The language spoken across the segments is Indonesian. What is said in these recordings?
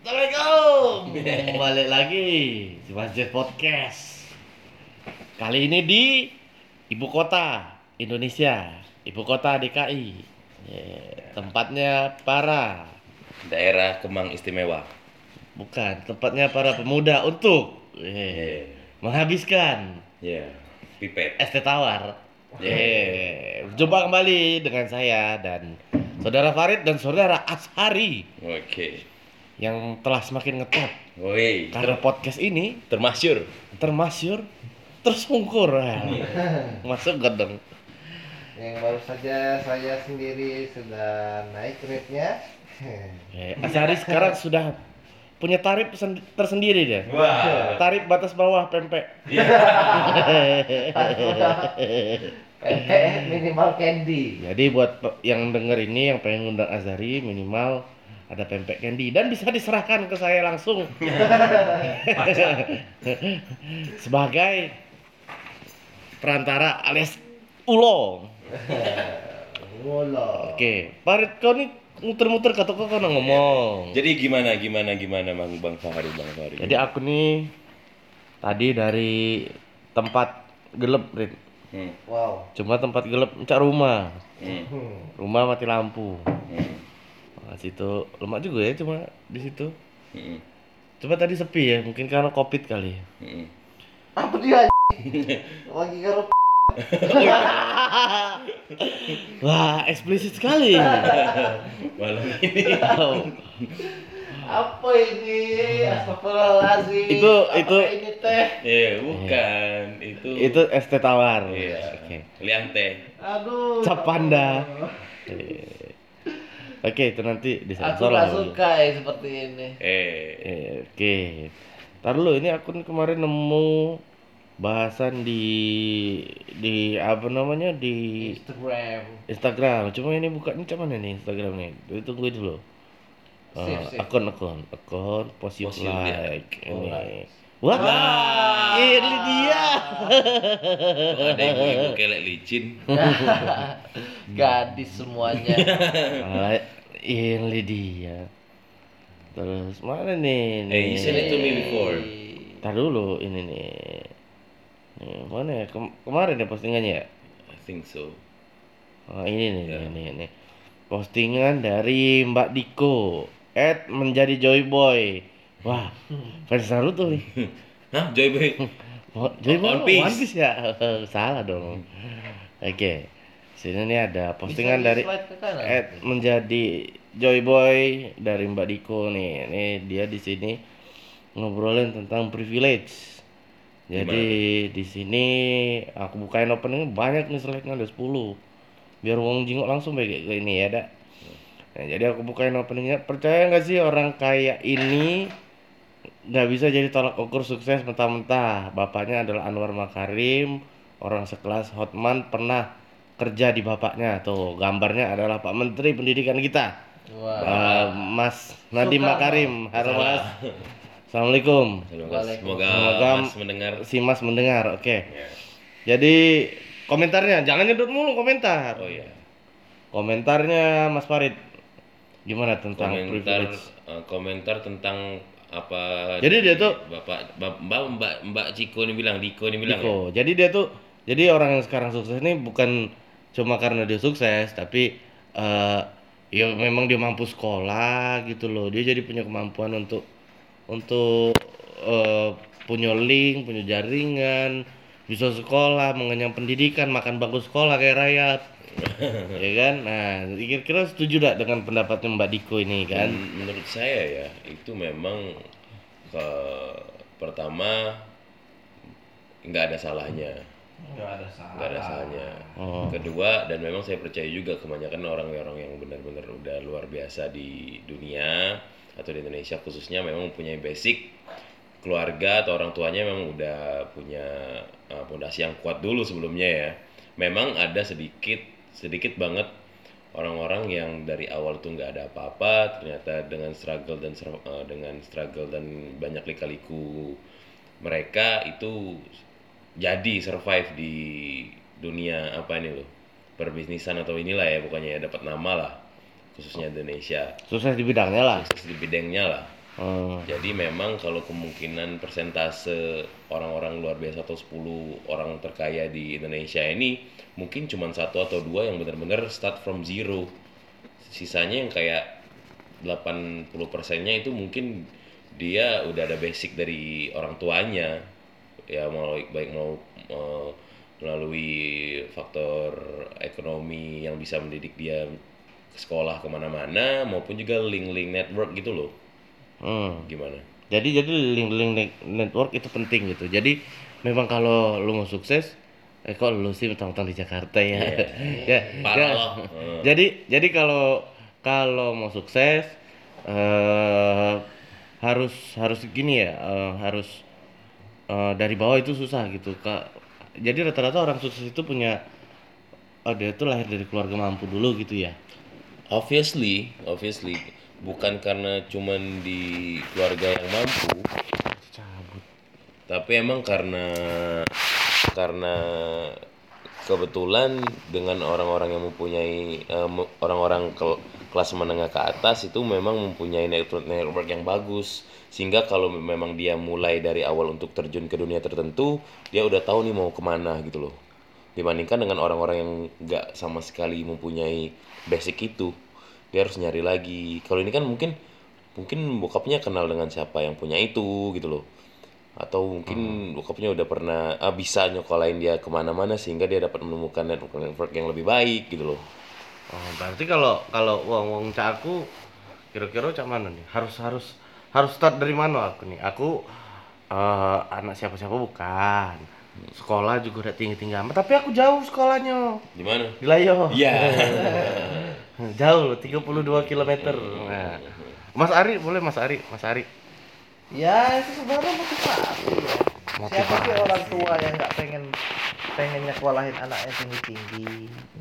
Assalamualaikum. Balik lagi di Masjid Podcast. Kali ini di ibu kota Indonesia, ibu kota DKI. Ya, tempatnya para daerah Kemang Istimewa. bukan tempatnya para pemuda untuk ya, menghabiskan Ya, pipet. es teh tawar. Ya, Jumpa kembali dengan saya dan saudara Farid dan saudara Ashari Oke. Yang telah semakin ngetop Woi, karena podcast ini termasyur. termasyur tersungkur masuk gak dong Yang baru saja saya sendiri sudah naik rate-nya. eh, sekarang sudah punya tarif sen- tersendiri dia Wah. tarif batas bawah pempek Eh, minimal candy. jadi buat yang denger ini yang pengen ngundang Azari minimal ada pempek candy dan bisa diserahkan ke saya langsung sebagai perantara alias ulo. Oke, Farid kau nih muter-muter kata kau kan ngomong. Jadi gimana gimana gimana Bang Bang Fahri Bang Fahri. Jadi aku nih tadi dari tempat gelap, Rit. Hmm. Wow. Cuma tempat gelap mencari rumah. Hmm. Rumah mati lampu. Hmm. Nah, situ lemak juga ya cuma di situ. Hmm. Cuma tadi sepi ya, mungkin karena Covid kali. Hmm. Apa dia? Lagi karo Wah, eksplisit sekali. Malam ini. Oh, apa ini? Astagfirullahaladzim. Itu- Apa itu- ini teh? Ya, bukan. Itu itu es teh tawar. Iya. Oke. Liang teh. Aduh. Cap panda. Eh, Oke, itu nanti Aku disensor gak suka ya seperti ini. Eh. Eh, Oke. Ntar dulu ini akun kemarin nemu bahasan di di apa namanya di Instagram. Instagram. Cuma ini bukanya macam mana nih Instagram nih? Itu tunggu dulu. Eh, Sip, sip. akun akun akun positif Positive like ini. like. Wah, Wah. ini dia. Kok ada ibu-ibu kelek licin. Gadis semuanya. Ini dia. Terus mana nih? Eh, you nih? send it to me before. Ntar dulu ini nih. Nih, mana ya? Kem- kemarin ya postingannya ya? I think so. Oh, ini nih, Ya. nih, nih. Postingan dari Mbak Diko. Ed menjadi Joy Boy. Wah, fans Naruto nih. Hah, Joy Boy. Joy Boy One Piece. One Piece ya? Salah dong. Oke. Sini nih ada postingan dari. Ed menjadi Joy Boy dari Mbak Diko nih. Nih dia di sini ngobrolin tentang privilege. Jadi di sini aku bukain opening banyak nih slide-nya ada 10. Biar wong jingok langsung kayak ke ini ya, dak. Nah, jadi aku bukain openingnya. Percaya nggak sih orang kaya ini nggak bisa jadi tolak ukur sukses mentah-mentah. Bapaknya adalah Anwar Makarim, orang sekelas Hotman pernah kerja di bapaknya. Tuh, gambarnya adalah Pak Menteri Pendidikan kita. Wah. Eh, Mas Nadiem. Makarim. Halo Mas. Assalamualaikum. Semoga, semoga Semoga- Mas mendengar. Si Mas mendengar. Oke. Ya. Jadi komentarnya jangan nyedot mulu komentar. Oh iya. Komentarnya Mas Farid gimana tentang Komentar privilege? eh, komentar tentang apa Jadi dia di- tuh- Bapak Mbak Mbak Mbak, Ciko ini bilang, Diko ini bilang. Diko. Jadi dia tuh jadi orang yang sekarang sukses ini bukan cuma karena dia sukses, tapi eh ya memang dia mampu sekolah gitu loh. Dia jadi punya kemampuan untuk untuk eh, punya link, punya jaringan, bisa sekolah, mengenyam pendidikan, makan bangku sekolah kayak rakyat. ya kan? Nah, kira-kira setuju gak dengan pendapatnya Mbak Diko ini kan? Dan menurut saya ya itu memang ke pertama nggak ada salahnya. Enggak ada salah. nggak ada salahnya. Oh. Kedua dan memang saya percaya juga kebanyakan orang-orang yang benar-benar udah luar biasa di dunia atau di Indonesia khususnya memang mempunyai basic keluarga atau orang tuanya memang udah punya uh, pondasi yang kuat dulu sebelumnya ya. Memang ada sedikit sedikit banget orang-orang yang dari awal tuh nggak ada apa-apa ternyata dengan struggle dan uh, dengan struggle dan banyak lika-liku mereka itu jadi survive di dunia apa ini loh perbisnisan atau inilah ya pokoknya ya dapat nama lah khususnya Indonesia Sukses di bidangnya lah. sukses di bidangnya lah Oh. Jadi memang kalau kemungkinan persentase orang-orang luar biasa atau 10 orang terkaya di Indonesia ini mungkin cuma satu atau dua yang benar-benar start from zero. Sisanya yang kayak 80 persennya itu mungkin dia udah ada basic dari orang tuanya ya mau baik mau eh, melalui faktor ekonomi yang bisa mendidik dia ke sekolah ke mana-mana maupun juga link-link network gitu loh Hmm. gimana Jadi jadi link-link net- network itu penting gitu. Jadi memang kalau lu mau sukses, eh kok lu sih mentang-mentang di Jakarta ya. ya. Parah ya. loh. Hmm. Jadi jadi kalau kalau mau sukses eh harus harus gini ya, eh, harus eh, dari bawah itu susah gitu, Kak. Jadi rata-rata orang sukses itu punya oh dia tuh lahir dari keluarga mampu dulu gitu ya. obviously obviously bukan karena cuman di keluarga yang mampu Cabut. tapi emang karena karena kebetulan dengan orang-orang yang mempunyai eh, orang-orang kel- kelas menengah ke atas itu memang mempunyai network network yang bagus. Sehingga kalau memang dia mulai dari awal untuk terjun ke dunia tertentu dia udah tahu nih mau ke mana gitu loh. Dibandingkan dengan orang-orang yang nggak sama sekali mempunyai basic itu dia harus nyari lagi. Kalau ini kan mungkin mungkin bokapnya kenal dengan siapa yang punya itu gitu loh. Atau mungkin bokapnya udah pernah ah, bisa nyokolain dia ke mana-mana sehingga dia dapat menemukan network network yang lebih baik gitu loh Oh, berarti kalau kalau wong wong caku kira-kira cak mana nih? Harus harus harus start dari mana aku nih? Aku eh, anak siapa-siapa bukan. Sekolah juga udah tinggi-tinggi amat, tapi aku jauh sekolahnya. di mana Di Layo. Iya. jauh loh, 32 km. Nah. Mas Ari, boleh Mas Ari, Mas Ari. Ya itu sebenarnya motivasi ya. Siapa Motivasi. sih orang tua yang nggak pengen pengen nyekolahin anaknya tinggi tinggi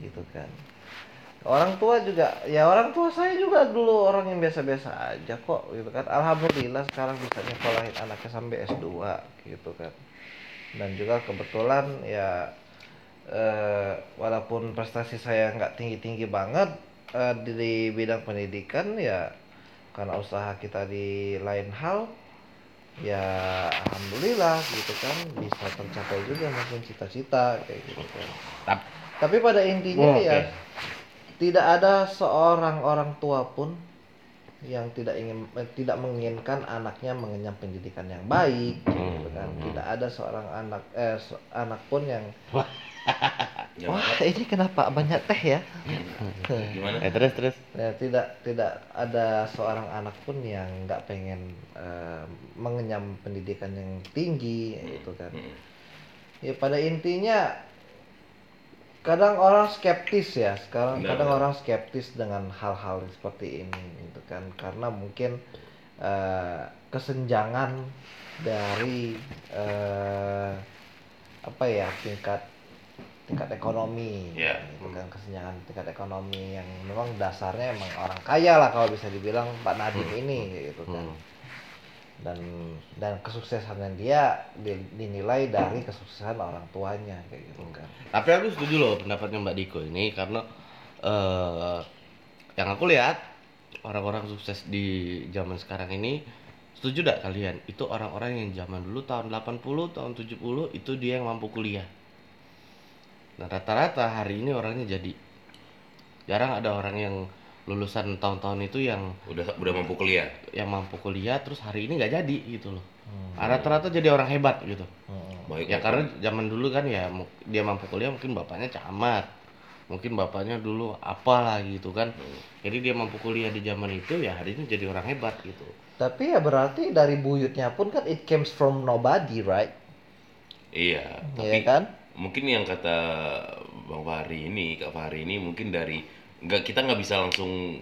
gitu kan. Orang tua juga, ya orang tua saya juga dulu orang yang biasa-biasa aja kok gitu kan. Alhamdulillah sekarang bisa nyekolahin anaknya sampai S2 gitu kan. Dan juga kebetulan ya eh, walaupun prestasi saya nggak tinggi-tinggi banget eh, di, bidang pendidikan ya karena usaha kita di lain hal ya alhamdulillah gitu kan bisa tercapai juga mungkin cita-cita kayak gitu kan. Tap- Tapi pada intinya Oh, ya oke. Tidak ada seorang orang tua pun yang tidak ingin eh, tidak menginginkan anaknya mengenyam pendidikan yang baik gitu kan. Tidak ada seorang anak eh se- anak pun yang wah ini kenapa banyak teh ya? gimana Eh terus terus. Ya, tidak tidak ada seorang anak pun yang nggak pengen eh, mengenyam pendidikan yang tinggi gitu kan. Mm. Ya pada intinya kadang orang skeptis ya sekarang Benar, kadang orang skeptis dengan hal-hal seperti ini gitu kan karena mungkin eh, kesenjangan dari eh, apa ya tingkat tingkat ekonomi Iya. gitu kan kesenjangan tingkat ekonomi yang memang dasarnya emang orang kaya lah kalau bisa dibilang Pak Nadiem ini gitu kan Hmm. Dan dan kesuksesannya dia di- dinilai dari kesuksesan orang tuanya kayak gitu kan Tapi aku setuju loh pendapatnya Mbak Diko ini karena eh yang aku lihat orang-orang sukses di zaman sekarang ini setuju gak kalian? Itu orang-orang yang zaman dulu tahun 80, tahun 70 itu dia yang mampu kuliah. Nah, rata-rata hari ini orangnya jadi jarang ada orang yang lulusan tahun-tahun itu yang udah udah mampu kuliah yang mampu kuliah terus hari ini nggak jadi gitu loh. Hmm. Ah, Rata-rata jadi orang hebat gitu. Hmm. baik Ya karena zaman dulu kan ya mu- dia mampu kuliah mungkin bapaknya camat. Mungkin bapaknya dulu apalah gitu kan. Jadi dia mampu kuliah di zaman itu ya hari ini jadi orang hebat gitu. tapi ya berarti dari buyutnya pun kan it comes from nobody right iya Iya tapi kan mungkin yang kata bang Fahri ini kak Fahri ini mungkin dari nggak kita nggak bisa langsung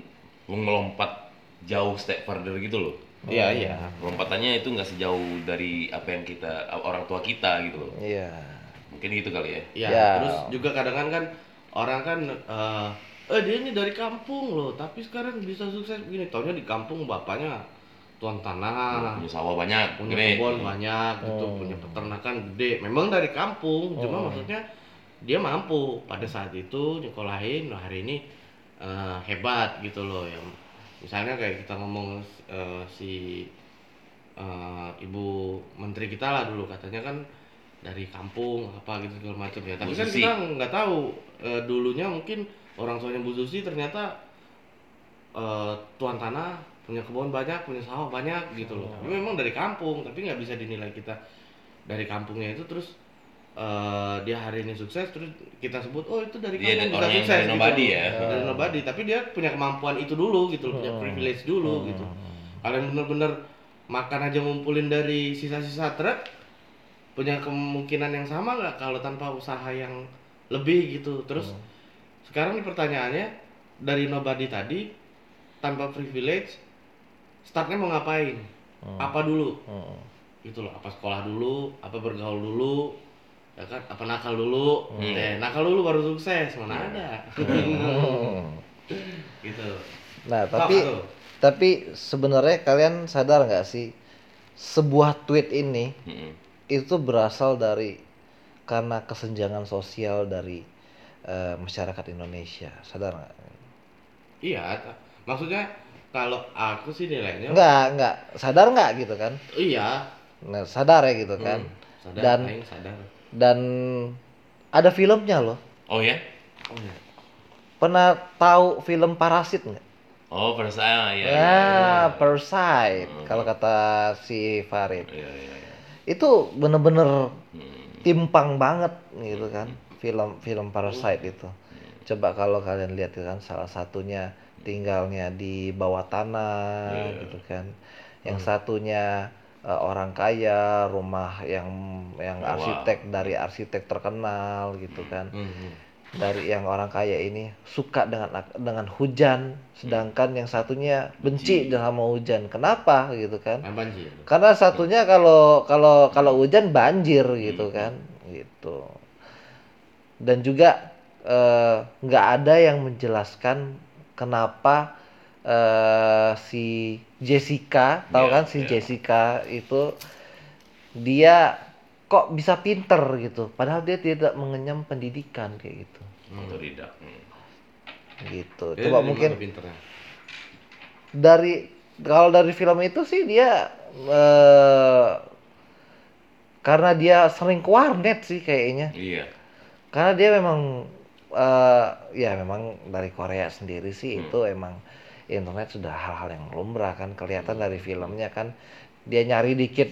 melompat jauh step further gitu loh Iya iya. lompatannya itu nggak sejauh dari apa yang kita orang tua kita gitu loh iya mungkin gitu kali ya Iya, Ya. terus juga kadang kan orang kan eh eh dia ini dari kampung loh, tapi sekarang bisa sukses begini. Taunya di kampung bapaknya tuan tanah, punya sawah banyak punya gede kebun banyak gitu, Hmm. punya peternakan gede. Memang dari kampung, cuma Hmm. maksudnya dia mampu pada saat itu nyekolahin nah hari ini eh, hebat gitu loh yang misalnya kayak kita ngomong eh, si eh, ibu menteri kita lah dulu katanya kan dari kampung apa gitu segala macam ya. Tapi Bu kan Susi. kita nggak tahu eh, dulunya mungkin orang tuanya Bu Susi ternyata eh, tuan tanah punya kebun banyak punya sawah banyak gitu loh. Tapi memang dari kampung tapi nggak bisa dinilai kita dari kampungnya itu. Terus eh, dia hari ini sukses terus kita sebut oh itu dari Dia orang bisa yang sukses dari nobody gitu. ya. dari nobody. Tapi dia punya kemampuan itu dulu gitu loh punya privilege dulu gitu. Kalau yang bener-bener makan aja ngumpulin dari sisa-sisa truk punya kemungkinan yang sama nggak kalau tanpa usaha yang lebih gitu. Terus sekarang nih pertanyaannya dari nobody tadi tanpa privilege startnya mau ngapain? Apa dulu? Hmm. gitu loh apa sekolah dulu apa bergaul dulu ya kan apa nakal dulu eh nakal dulu baru sukses mana ada gitu Nah, tapi tuh? tapi sebenarnya kalian sadar nggak sih sebuah tweet ini Mm-mm. itu berasal dari karena kesenjangan sosial dari eh, masyarakat Indonesia. Sadar nggak? iya maksudnya kalau aku sih nilainya Nggak, nggak. Sadar nggak gitu kan? iya Nah, sadar ya gitu kan? sadar Dan sadar dan ada filmnya loh. Oh ya? oh iya Pernah tahu film Parasit nggak? Oh percaya ya. Ya, Parasite kalau kata si Farid. Iya iya iya. Itu bener-bener Hmm. timpang banget gitu kan film film Parasite itu. Coba kalau kalian lihat itu kan salah satunya tinggalnya di bawah tanah Iya. gitu kan. Yang satunya eh, orang kaya, rumah yang yang Mewah. arsitek dari arsitek terkenal gitu kan. Mhm. Dari yang orang kaya ini suka dengan dengan hujan, sedangkan yang satunya benci dengan sama hujan. Kenapa gitu kan? Banjir Karena satunya kalau kalau kalau hujan banjir gitu kan, gitu. Dan juga eh, nggak ada yang menjelaskan kenapa eh, si Jessica, tahu Iya, kan si iya. Jessica itu dia kok bisa pinter gitu, padahal dia tidak mengenyam pendidikan kayak gitu, Otodidak. Hmm. gitu. Dia Coba mungkin pinternya? dari kalau dari film itu sih dia eh, karena dia sering ke warnet sih kayaknya Iya. karena dia memang eh, ya memang dari Korea sendiri sih itu emang internet sudah hal-hal yang lumrah kan kelihatan dari filmnya kan. Dia nyari dikit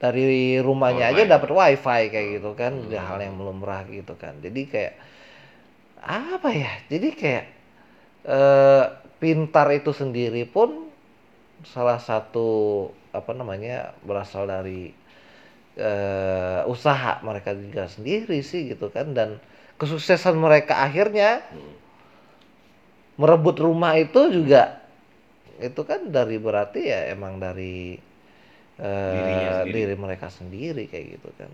dari rumahnya aja Wifi. dapat wifi kayak gitu kan udah hal yang lumrah gitu kan. Jadi kayak apa ya? Jadi kayak eh pintar itu sendiri pun salah satu apa namanya berasal dari eh usaha mereka juga sendiri sih gitu kan. Dan kesuksesan mereka akhirnya Hmm. Merebut rumah itu juga itu kan dari berarti ya emang dari eh, sendiri. diri mereka sendiri kayak gitu kan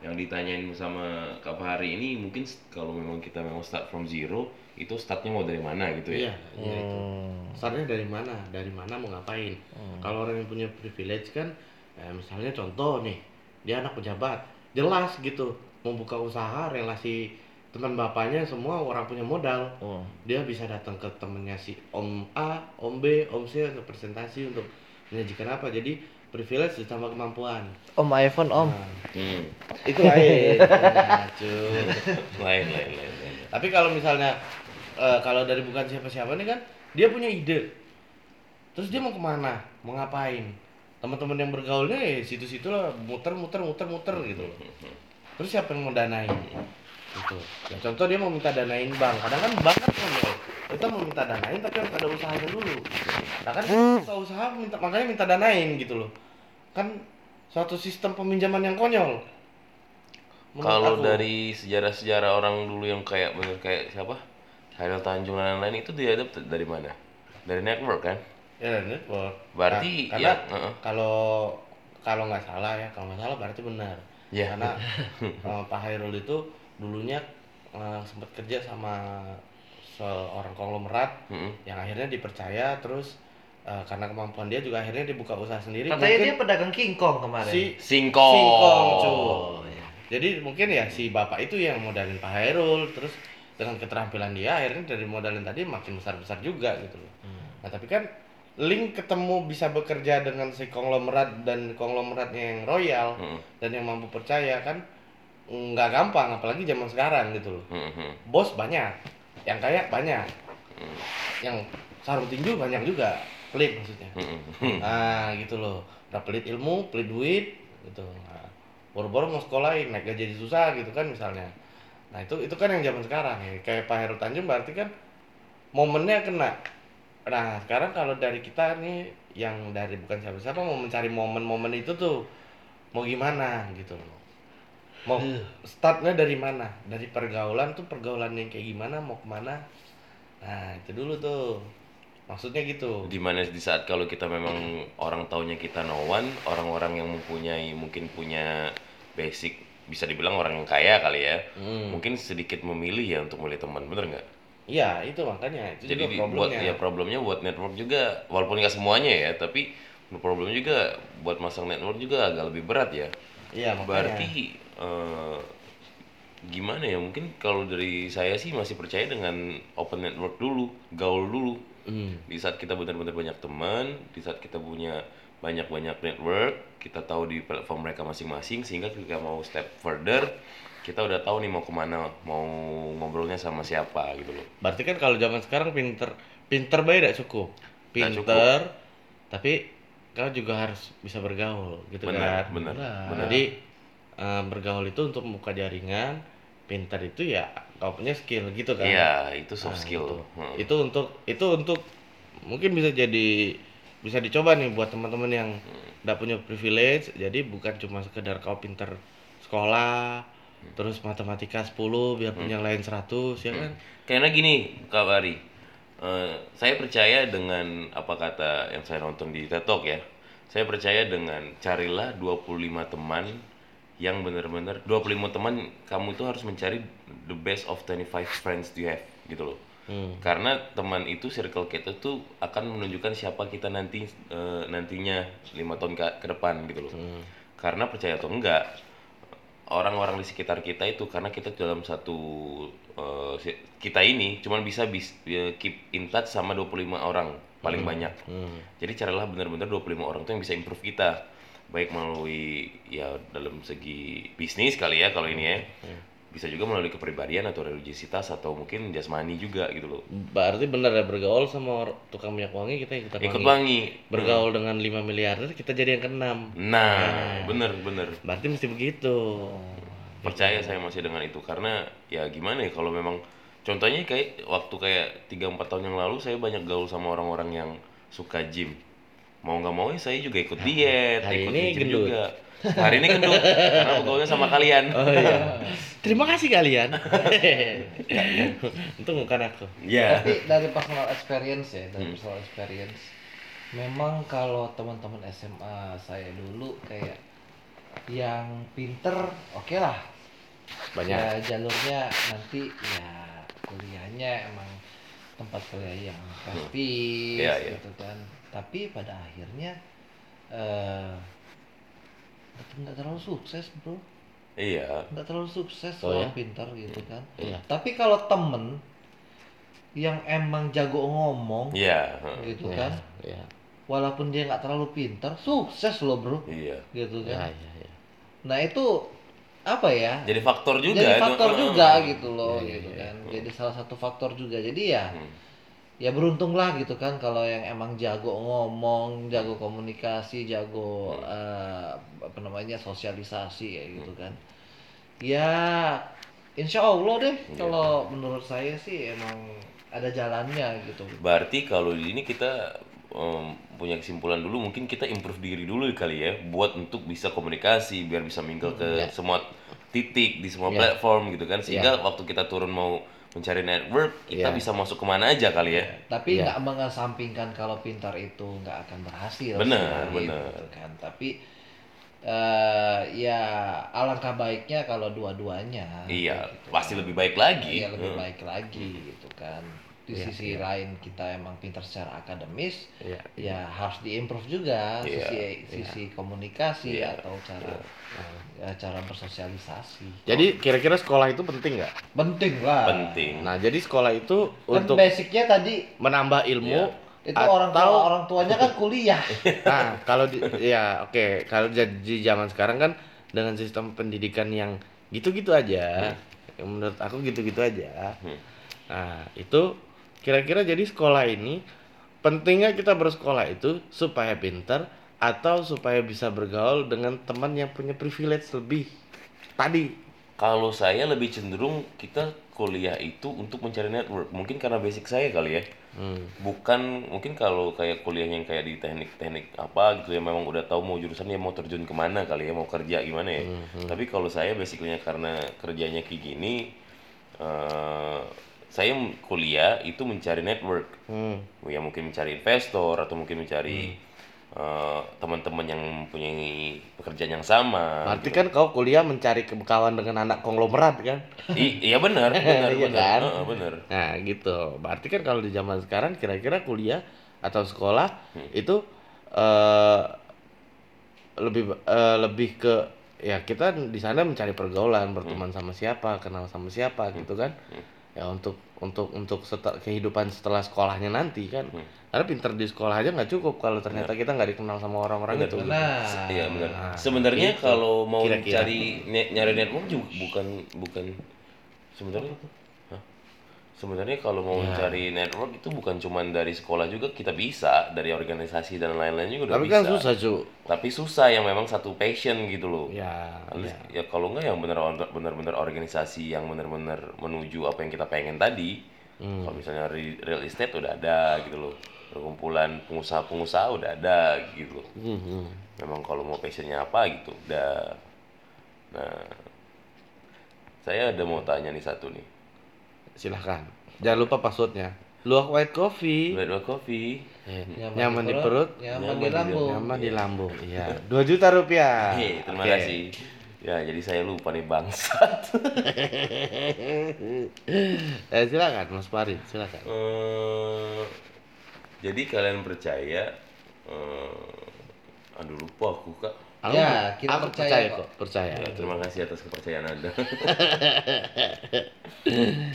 Yang ditanyain sama Kak Fahri ini mungkin kalau memang kita memang start from zero, itu startnya mau dari mana gitu iya ya? iya itu Hmm. startnya dari mana dari mana mau ngapain kalau orang yang punya privilege kan eh, misalnya contoh nih dia anak pejabat jelas gitu mau buka usaha relasi teman bapaknya semua orang punya modal Hmm. dia bisa datang ke temennya si om A, om B, om C untuk presentasi untuk menyajikan apa. Jadi privilege ditambah kemampuan. om iPhone om Nah, Hmm. itu lain. Nah. Lain lain lain. lain. Tapi kalau misalnya eh, kalau dari bukan siapa-siapa nih kan dia punya ide. Terus dia mau ke mana? Mau ngapain? Teman-teman yang bergaulnya ya situ-situ lah muter muter muter muter gitu. Terus siapa yang mau danain? Gitu. Ya contoh dia mau minta danain bank. Kadang kan bank kan konyol. Kita mau minta danain tapi harus ada usahanya dulu. Nah kan usaha usaha minta makanya minta danain gitu loh. Kan suatu sistem peminjaman yang konyol. Kalau dari sejarah-sejarah orang dulu yang kayak bener kayak siapa? Hairil Tanjung dan lain-lain itu dia dari mana? Dari network kan? ya network. Berarti Nah, karena ya, kalau kalau nggak salah ya, kalau nggak salah berarti benar. Ya. Karena eh, Pak Hairul itu dulunya eh, sempat kerja sama seorang konglomerat Heeh. yang akhirnya dipercaya terus eh, karena kemampuan dia juga akhirnya dibuka usaha sendiri. katanya Mungkin dia pedagang King Kong kemarin si Singkong. Singkong, cu. oh, ya. Jadi mungkin ya si bapak itu yang modalin Pak Hairul terus dengan keterampilan dia akhirnya dari modalin tadi makin besar besar juga gitu loh. Nah tapi kan link ketemu bisa bekerja dengan si konglomerat dan konglomeratnya yang royal Hmm. dan yang mampu percaya kan nggak gampang apalagi zaman sekarang gitu loh. Hmm, hmm, Bos banyak, yang kaya banyak, hmm, yang sarung tinju banyak juga, pelit maksudnya. hmm, hmm. Nah gitu loh, udah pelit ilmu, pelit duit gitu. Nah, boro-boro mau sekolahin, naik gaji susah gitu kan misalnya. Nah itu itu kan yang zaman sekarang ya. Kayak Pak Heru Tanjung berarti kan momennya kena. Nah sekarang kalau dari kita nih yang dari bukan siapa-siapa mau mencari momen-momen itu tuh mau gimana gitu loh. Mau startnya dari mana? Dari pergaulan tuh pergaulan yang kayak gimana mau ke mana? Nah itu dulu tuh maksudnya gitu. di mana di saat kalau kita memang orang taunya kita no one, orang-orang yang mempunyai mungkin punya basic bisa dibilang orang yang kaya kali ya, Hmm. mungkin sedikit memilih ya untuk milih teman, bener nggak? Iya itu makanya itu Jadi juga di- buat problemnya. ya problemnya buat network juga, walaupun nggak semuanya ya, tapi problemnya juga buat masang network juga agak lebih berat ya. Iya makanya. Berarti eh, gimana ya? Mungkin kalau dari saya sih masih percaya dengan open network dulu, gaul dulu. Hmm. Di saat kita benar-benar banyak teman, di saat kita punya banyak-banyak network, kita tahu di platform mereka masing-masing, sehingga ketika mau step further, kita udah tahu nih mau ke mana, mau ngobrolnya sama siapa gitu loh. Berarti kan kalau zaman sekarang pinter pinter baik tidak cukup. Pinter tapi kau juga harus bisa bergaul gitu Benar, kan. benar, Benar. benar. Jadi eh, bergaul itu untuk membuka jaringan, pinter itu ya kau punya skill gitu kan. Iya, itu soft Nah, skill. Itu. Hmm. Itu untuk itu untuk mungkin bisa jadi bisa dicoba nih buat teman-teman yang Hmm. tidak punya privilege. Jadi bukan cuma sekedar kau pinter sekolah, Hmm. Terus matematika 10 biar punya lain 100 ya kan. Karena gini, Kak Bari, eh, saya percaya dengan apa kata yang saya nonton di TED Talk ya. Saya percaya dengan carilah 25 teman yang benar-benar 25 teman kamu itu harus mencari the best of 25 friends you have gitu loh. Hmm. Karena teman itu circle kita tuh akan menunjukkan siapa kita nanti eh, nantinya lima tahun ke, ke depan gitu loh. Hmm. Karena percaya atau enggak, orang-orang di sekitar kita itu karena kita dalam satu si- kita ini cuman bisa bis, ya, keep in touch sama 25 orang paling banyak. Hmm. Jadi carilah benar-benar 25 orang tuh yang bisa improve kita. Baik melalui ya dalam segi bisnis kali ya kalau ini ya. Bisa juga melalui kepribadian atau religiositas atau mungkin jasmani juga gitu loh. Berarti benar ya bergaul sama tukang minyak wangi kita ikutan Ikut wangi. Bergaul dengan 5 miliarder kita jadi yang keenam. Nah, bener bener. Berarti mesti begitu. percaya saya masih dengan itu karena ya gimana ya kalau memang contohnya kayak waktu kayak 3-4 tahun yang lalu saya banyak gaul sama orang-orang yang suka gym mau nggak mau ya saya juga ikut diet hari ikut ini gym gendut. juga hari ini gendut karena bergaulnya sama kalian Oh iya. Terima kasih kalian. Untung bukan aku. ya Tapi dari personal experience ya, Hmm. dari personal experience, memang kalau teman-teman SMA saya dulu kayak yang pinter, oke lah. Banyak. Ya jalurnya nanti ya kuliahnya emang tempat kuliah yang prestis Iya, iya. gitu kan. Tapi pada akhirnya eh nggak terlalu sukses bro, iya nggak terlalu sukses Oh, ya? pinter gitu kan. Iya. Tapi kalau temen yang emang jago ngomong iya gitu Iya, kan, Iya. walaupun dia nggak terlalu pintar, sukses loh bro, iya gitu Iya, kan. iya, iya. Nah itu apa ya? jadi faktor juga Jadi itu. faktor Heeh. juga gitu loh, Iya, iya, gitu iya. kan. Jadi salah satu faktor juga. Jadi ya, Hmm. Ya beruntunglah gitu kan kalau yang emang jago ngomong, jago komunikasi, jago Hmm. eh, apa namanya sosialisasi ya gitu kan. Ya, insya Allah deh Iya. kalau menurut saya sih emang ada jalannya gitu. Berarti kalau di ini kita em, punya kesimpulan dulu mungkin kita improve diri dulu kali ya buat untuk bisa komunikasi biar bisa mingle ke Ya. semua titik di semua Ya. platform gitu kan sehingga waktu kita turun mau mencari network kita Ya. bisa masuk ke mana aja kali ya. Tapi Iya. nggak mengesampingkan kalau pintar itu nggak akan berhasil. Benar, benar. gitu kan. Tapi eh ya alangkah baiknya kalau dua-duanya. Iya, gitu pasti kan. lebih baik lagi. Iya lebih Hmm. baik lagi gitu kan. Di Iya, sisi lain kita emang pintar secara akademis, Iya. ya harus diimprove juga Iya, sisi sisi komunikasi Iya, atau cara ya, cara bersosialisasi. Jadi kira-kira sekolah itu penting nggak? Penting lah. Penting. Nah, jadi sekolah itu Kan untuk basicnya tadi menambah ilmu Iya. Itu orang tua Atau- orang tuanya kan kuliah. Nah, kalau di, ya oke, kalau jadi di zaman sekarang kan dengan sistem pendidikan yang gitu-gitu aja, yang menurut aku gitu-gitu aja. Hmm. Nah, itu kira-kira jadi sekolah ini pentingnya kita bersekolah itu supaya pintar atau supaya bisa bergaul dengan teman yang punya privilege lebih. Tadi Kalau saya lebih cenderung kita kuliah itu untuk mencari network. Mungkin karena basic saya kali ya. hmm, Bukan mungkin kalau kayak kuliah yang kayak di teknik-teknik apa gitu ya memang udah tahu mau jurusannya mau terjun ke mana kali ya mau kerja gimana ya. Tapi kalau saya basically karena kerjanya kayak gini, eh, saya kuliah itu mencari network. hmm, Ya mungkin mencari investor atau mungkin mencari eh, teman-teman yang mempunyai pekerjaan yang sama. Berarti kan kau kuliah mencari kekawan dengan anak konglomerat kan? I- iya benar, benar, Iya benar, kan? Heeh, benar. Nah gitu. Berarti kan kalau di zaman sekarang kira-kira kuliah atau sekolah itu eh lebih eh, lebih ke ya kita di sana mencari pergaulan, berteman sama siapa, kenal sama siapa gitu kan. Ya untuk untuk untuk setel- kehidupan setelah sekolahnya nanti kan. Karena pinter di sekolah aja nggak cukup kalau ternyata kita nggak dikenal sama orang-orang itu. Nah, Iya benar. Nah, Sebenarnya gitu. kalau mau Kira-kira. cari ne- nyari network juga bukan bukan sebenarnya? Sebenarnya kalau mau Ya. cari network itu bukan cuman dari sekolah juga kita bisa, dari organisasi dan lain-lain juga udah Tapi bisa. kan susah cu. Tapi susah yang memang satu passion gitu loh. Ya, Harus- ya. ya kalau enggak yang benar benar-benar organisasi yang benar-benar menuju apa yang kita pengen tadi. Hmm. Kalau misalnya re- real estate udah ada gitu loh. Perkumpulan pengusaha-pengusaha udah ada gitu loh. Hmm, hmm. Memang kalau mau passionnya apa gitu udah. Nah, saya ada mau tanya nih satu nih. Silahkan. Jangan lupa passwordnya. Luwak white coffee. Bull Coffee. Eh, nyaman, di perut, nyaman, nyaman di di lambung. nyaman di lambung. Iya. 2 juta rupiah. Hei, terima Oke. kasih. Ya, jadi saya lupa nih bangsat. eh, silakan Mas Farid, silakan. Eh, jadi kalian percaya eh, aduh lupa aku kak Aku, Ya, kita aku percaya percaya kok. percaya. ya, terima kasih atas kepercayaan anda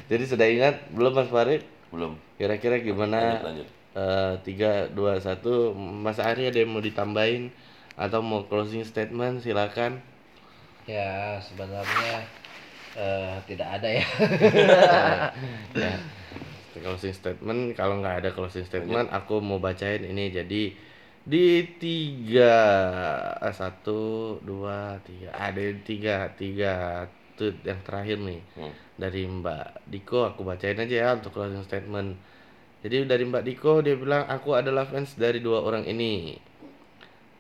Jadi sudah ingat belum Mas Farid? belum Kira-kira gimana? lanjut lanjut Eh, tiga, dua, satu. Mas Ari ada yang mau ditambahin atau mau closing statement? Silakan. Ya, sebenarnya eh, tidak ada ya. ya. Closing statement. Kalau nggak ada closing statement, aku mau bacain ini. Jadi di tiga eh, satu dua tiga. Ada tiga tiga. Tweet yang terakhir nih. Hmm. dari Mbak Diko aku bacain aja ya untuk closing statement. Jadi dari Mbak Diko dia bilang aku adalah fans dari dua orang ini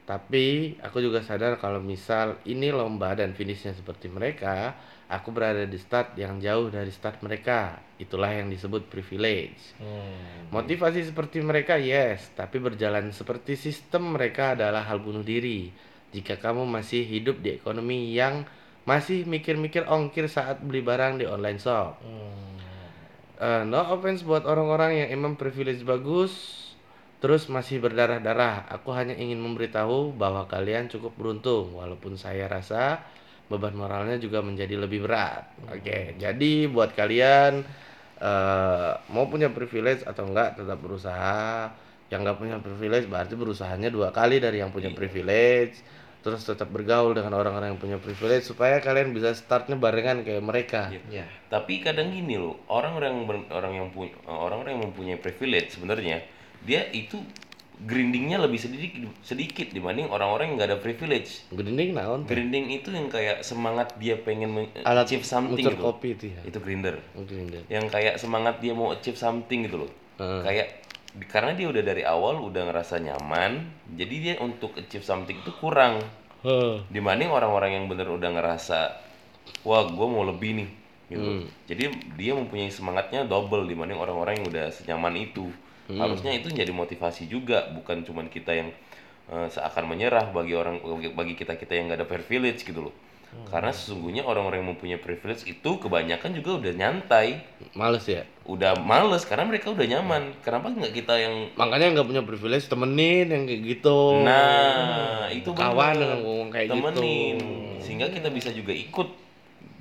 tapi aku juga sadar kalau misal ini lomba dan finishnya seperti mereka aku berada di start yang jauh dari start mereka itulah yang disebut privilege Hmm. Motivasi seperti mereka, yes, tapi berjalan seperti sistem mereka adalah hal bunuh diri. Jika kamu masih hidup di ekonomi yang masih mikir-mikir ongkir saat beli barang di online shop. Hmm. Eh, no offense buat orang-orang yang emang privilege bagus, terus masih berdarah-darah. Aku hanya ingin memberitahu bahwa kalian cukup beruntung, walaupun saya rasa beban moralnya juga menjadi lebih berat. Oke, jadi buat kalian eh mau punya privilege atau enggak tetap berusaha. Yang nggak punya privilege berarti berusahanya dua kali dari yang punya privilege. Terus tetap bergaul dengan orang-orang yang punya privilege supaya kalian bisa startnya barengan kayak mereka. Ya. tapi kadang gini loh orang-orang orang yang punya orang-orang yang mempunyai privilege sebenarnya dia itu grindingnya lebih sedikit sedikit dibanding orang-orang yang nggak ada privilege. Gending naon? Grinding itu yang kayak semangat dia pengen Alat achieve something gitu. kopi itu ya. itu grinder. Grinder. yang kayak semangat dia mau achieve something gitu loh. Heeh. kayak karena dia udah dari awal udah ngerasa nyaman jadi dia untuk achieve something itu kurang. Heeh. dibanding orang-orang yang bener udah ngerasa wah gue mau lebih nih gitu. Jadi dia mempunyai semangatnya double dibanding orang-orang yang udah senyaman itu harusnya itu jadi motivasi juga bukan cuman kita yang eh, seakan menyerah bagi orang bagi kita kita yang nggak ada privilege gitu loh karena sesungguhnya orang-orang yang mempunyai privilege itu kebanyakan juga udah nyantai Males ya. udah males karena mereka udah nyaman kenapa nggak kita yang Makanya nggak punya privilege temenin yang kayak gitu. Nah, itu kawan dengan ngomong kayak Temenin. gitu. Sehingga kita bisa juga ikut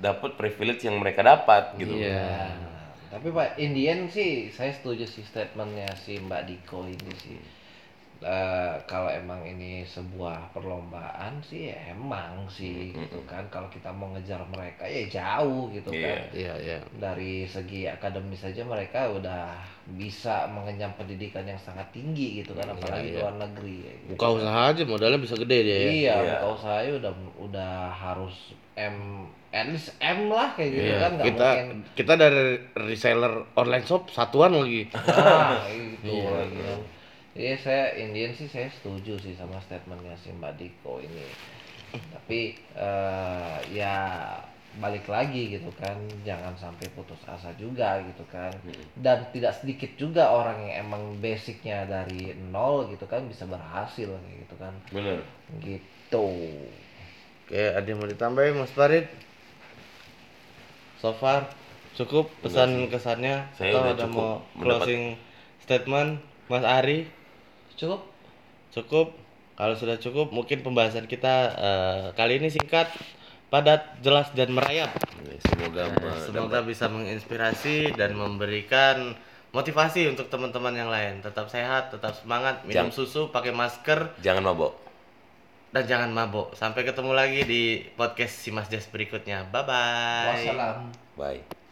dapat privilege yang mereka dapat gitu. Iya. Tapi Pak Indian sih saya setuju sih statementnya si Mbak Diko ini sih. Eh, kalau emang ini sebuah perlombaan sih ya emang sih gitu kan kalau kita mau ngejar mereka ya jauh gitu Iya. kan Iya, iya. dari segi akademis saja mereka udah bisa mengenyam pendidikan yang sangat tinggi gitu kan apalagi iya. luar negeri ya, gitu. Buka usaha aja modalnya bisa gede dia ya. Iya, Iya. buka usahanya udah udah harus M at least M lah kayak gitu Iya, kan nggak kita mungkin kita dari reseller online shop satuan lagi. nah itu Iya. lagi kan. Jadi saya Indian sih saya setuju sih sama statementnya si Mbak Diko ini. Tapi eh, ya balik lagi gitu kan jangan sampai putus asa juga gitu kan dan tidak sedikit juga orang yang emang basicnya dari nol gitu kan bisa berhasil gitu kan Bener. gitu Oke, ada yang mau ditambahin Mas Farid? So far cukup pesan kesannya Saya atau udah ada cukup mau mendapat- closing statement Mas Ari? cukup Cukup. Kalau sudah cukup mungkin pembahasan kita eh, kali ini singkat, padat, jelas dan merayap. Semoga Nah, semoga bisa menginspirasi dan memberikan motivasi untuk teman-teman yang lain. Tetap sehat, tetap semangat, minum Jangan- susu, pakai masker, jangan mabok. Dan jangan mabuk. Sampai ketemu lagi di podcast si Mas Jas berikutnya. Bye bye. wassalam Bye.